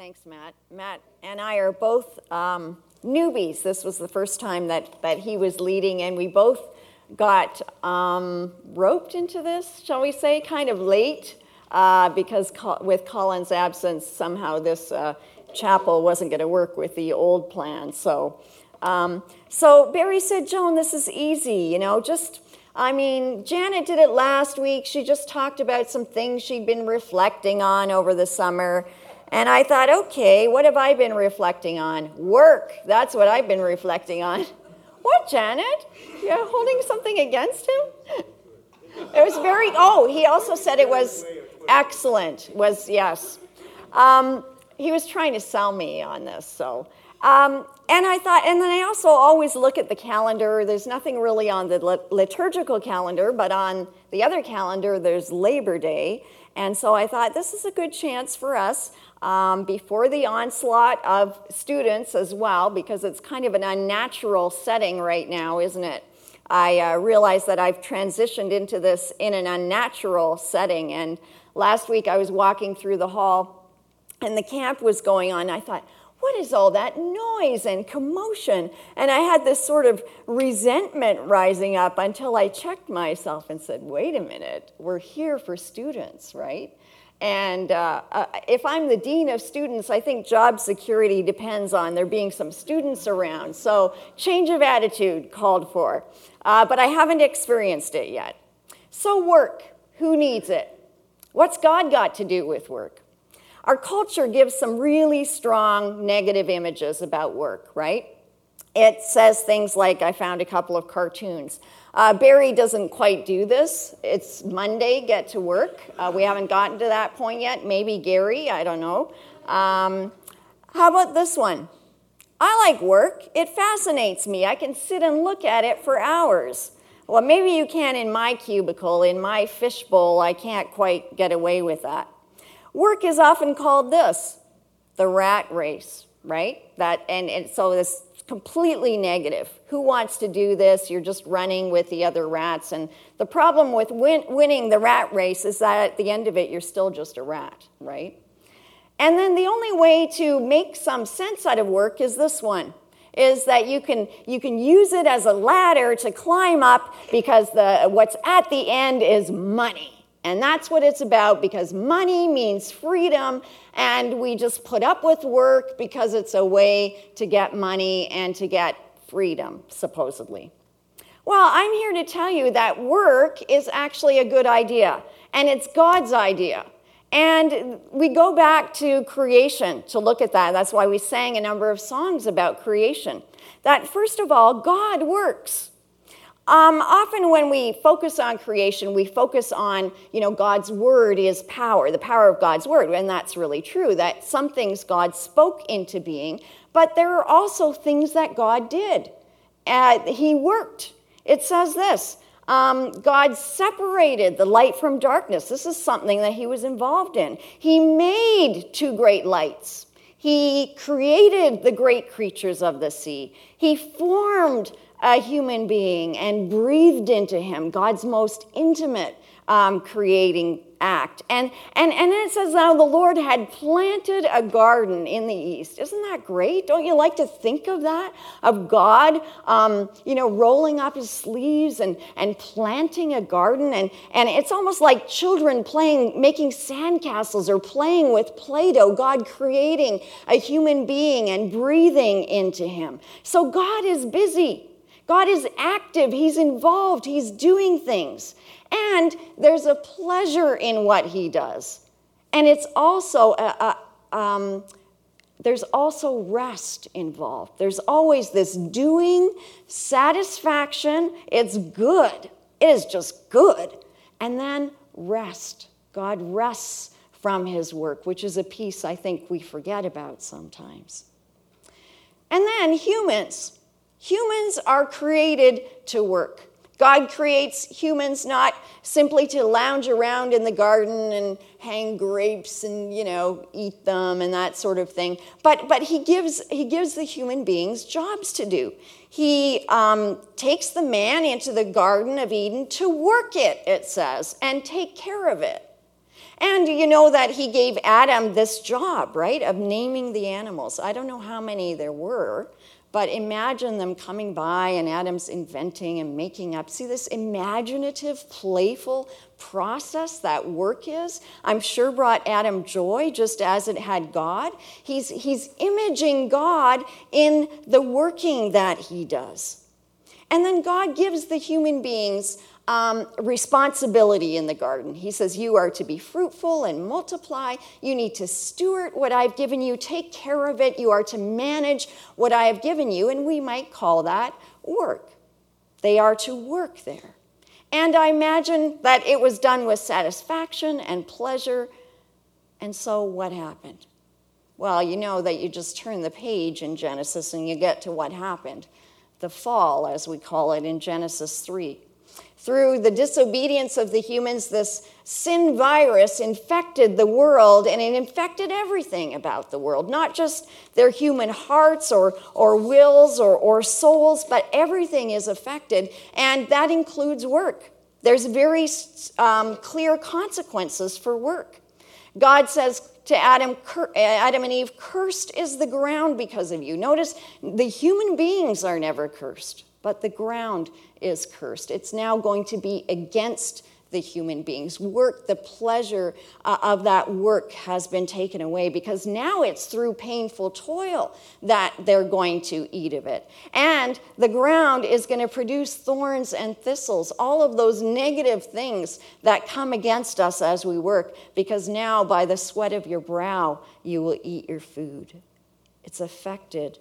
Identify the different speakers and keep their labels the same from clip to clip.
Speaker 1: Thanks, Matt. Matt and I are both um, newbies. This was the first time that, that he was leading, and we both got um, roped into this, shall we say, kind of late, uh, because with Colin's absence, somehow this uh, chapel wasn't going to work with the old plan. So, um, so Barry said, Joan, this is easy, you know, just. I mean, Janet did it last week. She just talked about some things she'd been reflecting on over the summer. And I thought, okay, what have I been reflecting on? Work. That's what I've been reflecting on. What, Janet? You're holding something against him? It was very, oh, he also said it was excellent, was yes. Um, he was trying to sell me on this, so. Um, and I thought, and then I also always look at the calendar. There's nothing really on the liturgical calendar, but on the other calendar, there's Labor Day. And so I thought this is a good chance for us um, before the onslaught of students as well, because it's kind of an unnatural setting right now, isn't it? I uh, realize that I've transitioned into this in an unnatural setting. And last week I was walking through the hall and the camp was going on. I thought, what is all that noise and commotion? And I had this sort of resentment rising up until I checked myself and said, wait a minute, we're here for students, right? And uh, uh, if I'm the dean of students, I think job security depends on there being some students around. So, change of attitude called for. Uh, but I haven't experienced it yet. So, work who needs it? What's God got to do with work? Our culture gives some really strong negative images about work, right? It says things like I found a couple of cartoons. Uh, Barry doesn't quite do this. It's Monday, get to work. Uh, we haven't gotten to that point yet. Maybe Gary, I don't know. Um, how about this one? I like work. It fascinates me. I can sit and look at it for hours. Well, maybe you can in my cubicle, in my fishbowl. I can't quite get away with that. Work is often called this the rat race, right? That, and, and so this completely negative. Who wants to do this? You're just running with the other rats. And the problem with win- winning the rat race is that at the end of it, you're still just a rat, right? And then the only way to make some sense out of work is this one is that you can you can use it as a ladder to climb up because the what's at the end is money and that's what it's about because money means freedom, and we just put up with work because it's a way to get money and to get freedom, supposedly. Well, I'm here to tell you that work is actually a good idea, and it's God's idea. And we go back to creation to look at that. That's why we sang a number of songs about creation. That first of all, God works. Um, often when we focus on creation, we focus on, you know, God's word is power, the power of God's word. And that's really true, that some things God spoke into being, but there are also things that God did. Uh, he worked. It says this um, God separated the light from darkness. This is something that he was involved in. He made two great lights. He created the great creatures of the sea. He formed a human being and breathed into him God's most intimate um, creating act. And, and, and it says now the Lord had planted a garden in the east. Isn't that great? Don't you like to think of that? Of God, um, you know, rolling up his sleeves and, and planting a garden. And, and it's almost like children playing, making sandcastles or playing with Play Doh, God creating a human being and breathing into him. So God is busy. God is active, He's involved, He's doing things. And there's a pleasure in what He does. And it's also a, a um, there's also rest involved. There's always this doing, satisfaction. It's good. It is just good. And then rest. God rests from his work, which is a piece I think we forget about sometimes. And then humans. Humans are created to work. God creates humans not simply to lounge around in the garden and hang grapes and you know eat them and that sort of thing, but but He gives He gives the human beings jobs to do. He um, takes the man into the Garden of Eden to work it, it says, and take care of it. And you know that he gave Adam this job, right, of naming the animals. I don't know how many there were, but imagine them coming by and Adam's inventing and making up. See this imaginative, playful process that work is? I'm sure brought Adam joy just as it had God. He's, he's imaging God in the working that he does. And then God gives the human beings um, responsibility in the garden. He says, You are to be fruitful and multiply. You need to steward what I've given you, take care of it. You are to manage what I have given you. And we might call that work. They are to work there. And I imagine that it was done with satisfaction and pleasure. And so what happened? Well, you know that you just turn the page in Genesis and you get to what happened the fall, as we call it in Genesis 3 through the disobedience of the humans, this sin virus infected the world and it infected everything about the world, not just their human hearts or, or wills or, or souls, but everything is affected, and that includes work. There's very um, clear consequences for work. God says to Adam, uh, Adam and Eve, Cursed is the ground because of you. Notice the human beings are never cursed but the ground is cursed. It's now going to be against the human beings. Work, the pleasure uh, of that work has been taken away because now it's through painful toil that they're going to eat of it. And the ground is going to produce thorns and thistles, all of those negative things that come against us as we work, because now by the sweat of your brow you will eat your food. It's affected.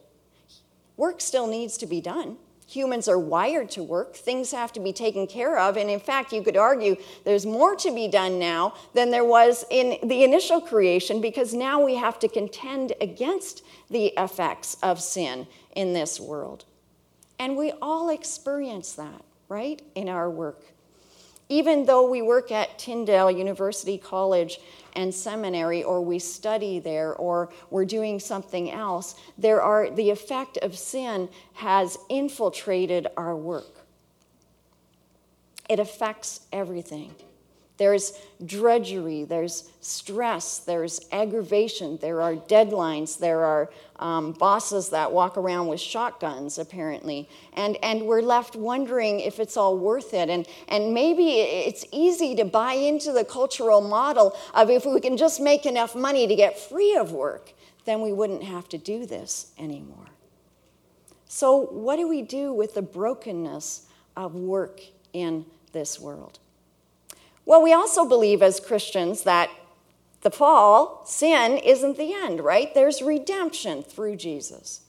Speaker 1: Work still needs to be done humans are wired to work. Things have to be taken care of. And in fact, you could argue there's more to be done now than there was in the initial creation because now we have to contend against the effects of sin in this world. And we all experience that, right, in our work. Even though we work at Tyndale University College and seminary or we study there or we're doing something else there are the effect of sin has infiltrated our work. It affects everything there's drudgery, there's stress, there's aggravation, there are deadlines, there are um, bosses that walk around with shotguns, apparently. And, and we're left wondering if it's all worth it. And, and maybe it's easy to buy into the cultural model of if we can just make enough money to get free of work, then we wouldn't have to do this anymore. So, what do we do with the brokenness of work in this world? Well, we also believe as Christians that the fall, sin, isn't the end, right? There's redemption through Jesus.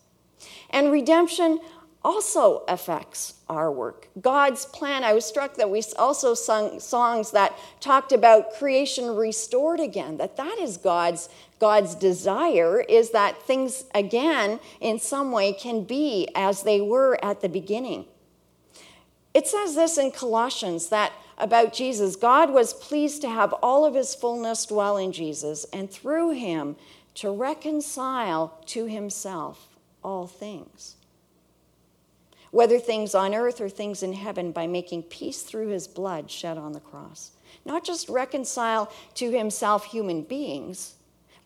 Speaker 1: And redemption also affects our work. God's plan, I was struck that we also sung songs that talked about creation restored again, that that is God's God's desire is that things again in some way can be as they were at the beginning. It says this in Colossians that about Jesus, God was pleased to have all of his fullness dwell in Jesus, and through him to reconcile to himself all things, whether things on earth or things in heaven, by making peace through his blood shed on the cross. Not just reconcile to himself human beings,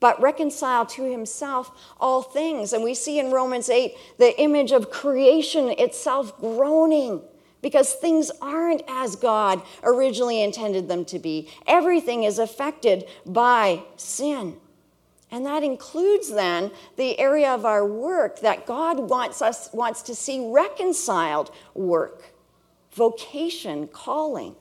Speaker 1: but reconcile to himself all things. And we see in Romans 8 the image of creation itself groaning because things aren't as God originally intended them to be. Everything is affected by sin. And that includes then the area of our work that God wants us wants to see reconciled work, vocation, calling.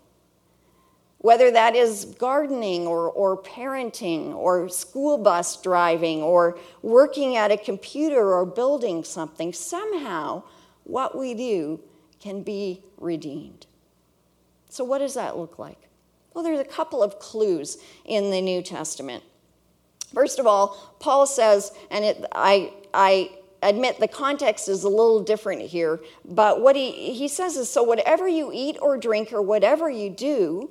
Speaker 1: Whether that is gardening or, or parenting or school bus driving or working at a computer or building something, somehow what we do can be redeemed. So, what does that look like? Well, there's a couple of clues in the New Testament. First of all, Paul says, and it, I, I admit the context is a little different here, but what he, he says is so whatever you eat or drink or whatever you do,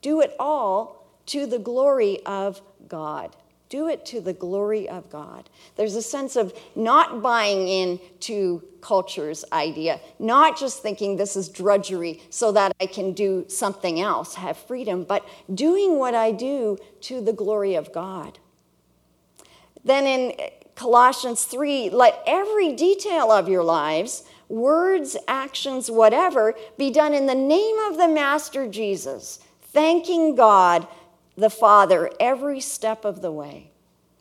Speaker 1: do it all to the glory of God. Do it to the glory of God. There's a sense of not buying in to culture's idea, not just thinking this is drudgery so that I can do something else, have freedom, but doing what I do to the glory of God. Then in Colossians 3, let every detail of your lives, words, actions, whatever, be done in the name of the Master Jesus, thanking God the Father every step of the way.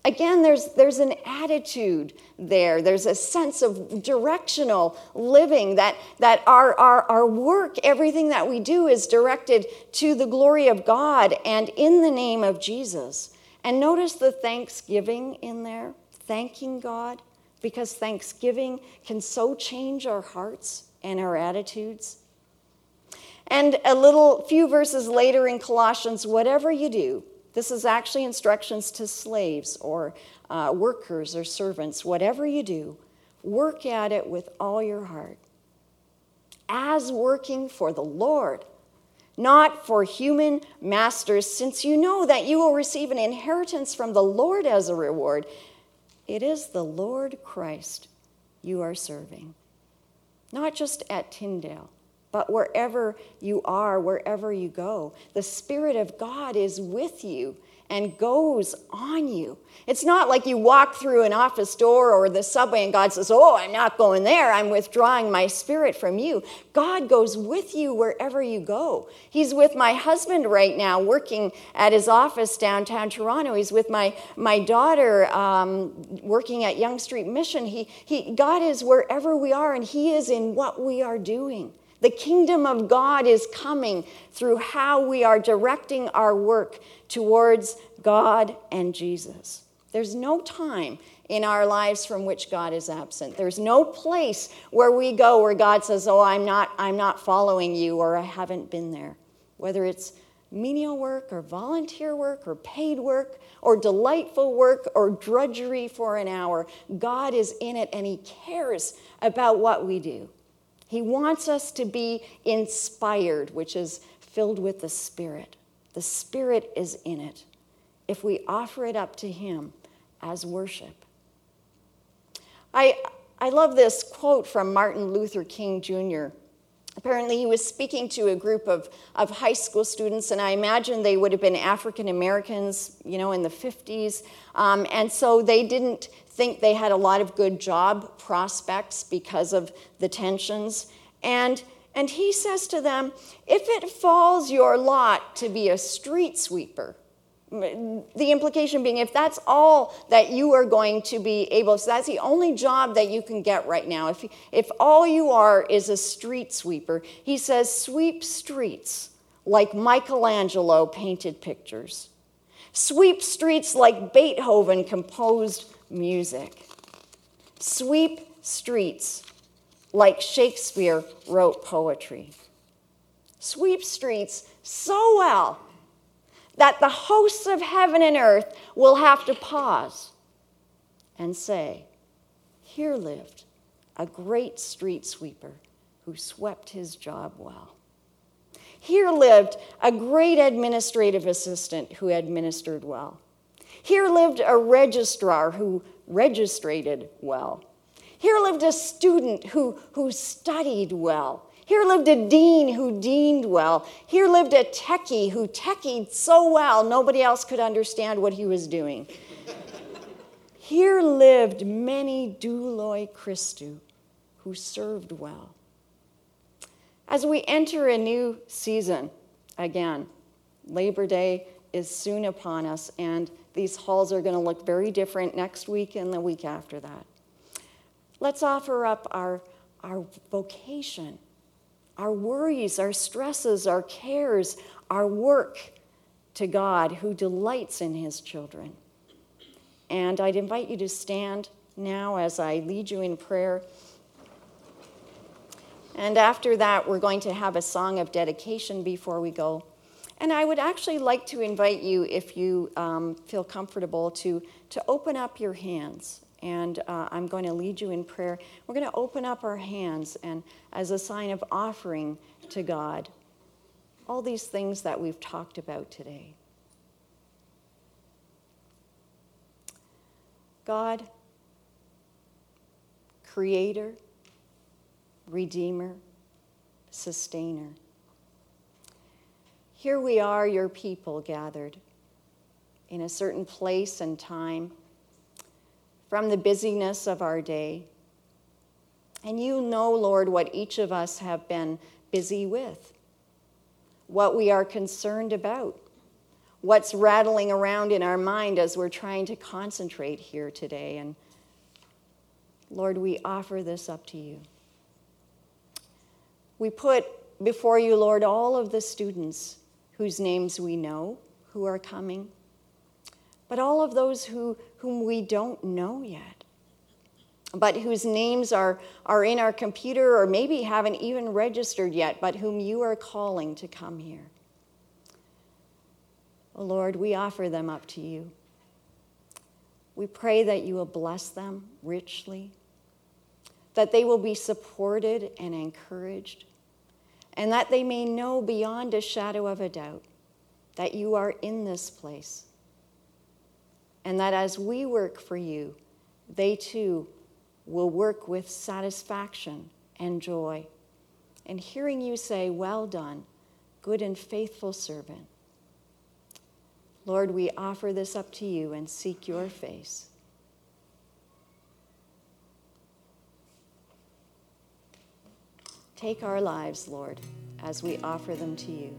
Speaker 1: Again, there's, there's an attitude there. There's a sense of directional living that, that our, our, our work, everything that we do, is directed to the glory of God and in the name of Jesus. And notice the thanksgiving in there, thanking God, because thanksgiving can so change our hearts and our attitudes. And a little few verses later in Colossians, whatever you do, this is actually instructions to slaves or uh, workers or servants, whatever you do, work at it with all your heart, as working for the Lord, not for human masters, since you know that you will receive an inheritance from the Lord as a reward. It is the Lord Christ you are serving, not just at Tyndale but wherever you are, wherever you go, the Spirit of God is with you and goes on you. It's not like you walk through an office door or the subway and God says, Oh, I'm not going there. I'm withdrawing my spirit from you. God goes with you wherever you go. He's with my husband right now, working at his office downtown Toronto. He's with my, my daughter, um, working at Yonge Street Mission. He, he, God is wherever we are, and He is in what we are doing. The kingdom of God is coming through how we are directing our work towards God and Jesus. There's no time in our lives from which God is absent. There's no place where we go where God says, "Oh, I'm not I'm not following you or I haven't been there." Whether it's menial work or volunteer work or paid work or delightful work or drudgery for an hour, God is in it and he cares about what we do. He wants us to be inspired, which is filled with the Spirit. The Spirit is in it if we offer it up to Him as worship. I, I love this quote from Martin Luther King Jr. Apparently, he was speaking to a group of, of high school students, and I imagine they would have been African Americans, you know, in the 50s. Um, and so they didn't think they had a lot of good job prospects because of the tensions. And, and he says to them, If it falls your lot to be a street sweeper, the implication being if that's all that you are going to be able so that's the only job that you can get right now if, if all you are is a street sweeper he says sweep streets like michelangelo painted pictures sweep streets like beethoven composed music. Sweep streets like Shakespeare wrote poetry. Sweep streets so well that the hosts of heaven and earth will have to pause and say, Here lived a great street sweeper who swept his job well. Here lived a great administrative assistant who administered well. Here lived a registrar who registrated well. Here lived a student who, who studied well. Here lived a dean who deaned well. Here lived a techie who techied so well nobody else could understand what he was doing. Here lived many douloi Christu who served well. As we enter a new season, again, Labor Day is soon upon us, and these halls are going to look very different next week and the week after that. Let's offer up our, our vocation, our worries, our stresses, our cares, our work to God who delights in his children. And I'd invite you to stand now as I lead you in prayer. And after that, we're going to have a song of dedication before we go. And I would actually like to invite you, if you um, feel comfortable, to, to open up your hands. And uh, I'm going to lead you in prayer. We're going to open up our hands and as a sign of offering to God all these things that we've talked about today. God, Creator, Redeemer, Sustainer. Here we are, your people gathered in a certain place and time from the busyness of our day. And you know, Lord, what each of us have been busy with, what we are concerned about, what's rattling around in our mind as we're trying to concentrate here today. And Lord, we offer this up to you. We put before you, Lord, all of the students whose names we know who are coming but all of those who, whom we don't know yet, but whose names are, are in our computer or maybe haven't even registered yet, but whom you are calling to come here. Oh Lord, we offer them up to you. We pray that you will bless them richly, that they will be supported and encouraged, and that they may know beyond a shadow of a doubt that you are in this place and that as we work for you, they too will work with satisfaction and joy. And hearing you say, Well done, good and faithful servant. Lord, we offer this up to you and seek your face. Take our lives, Lord, as we offer them to you.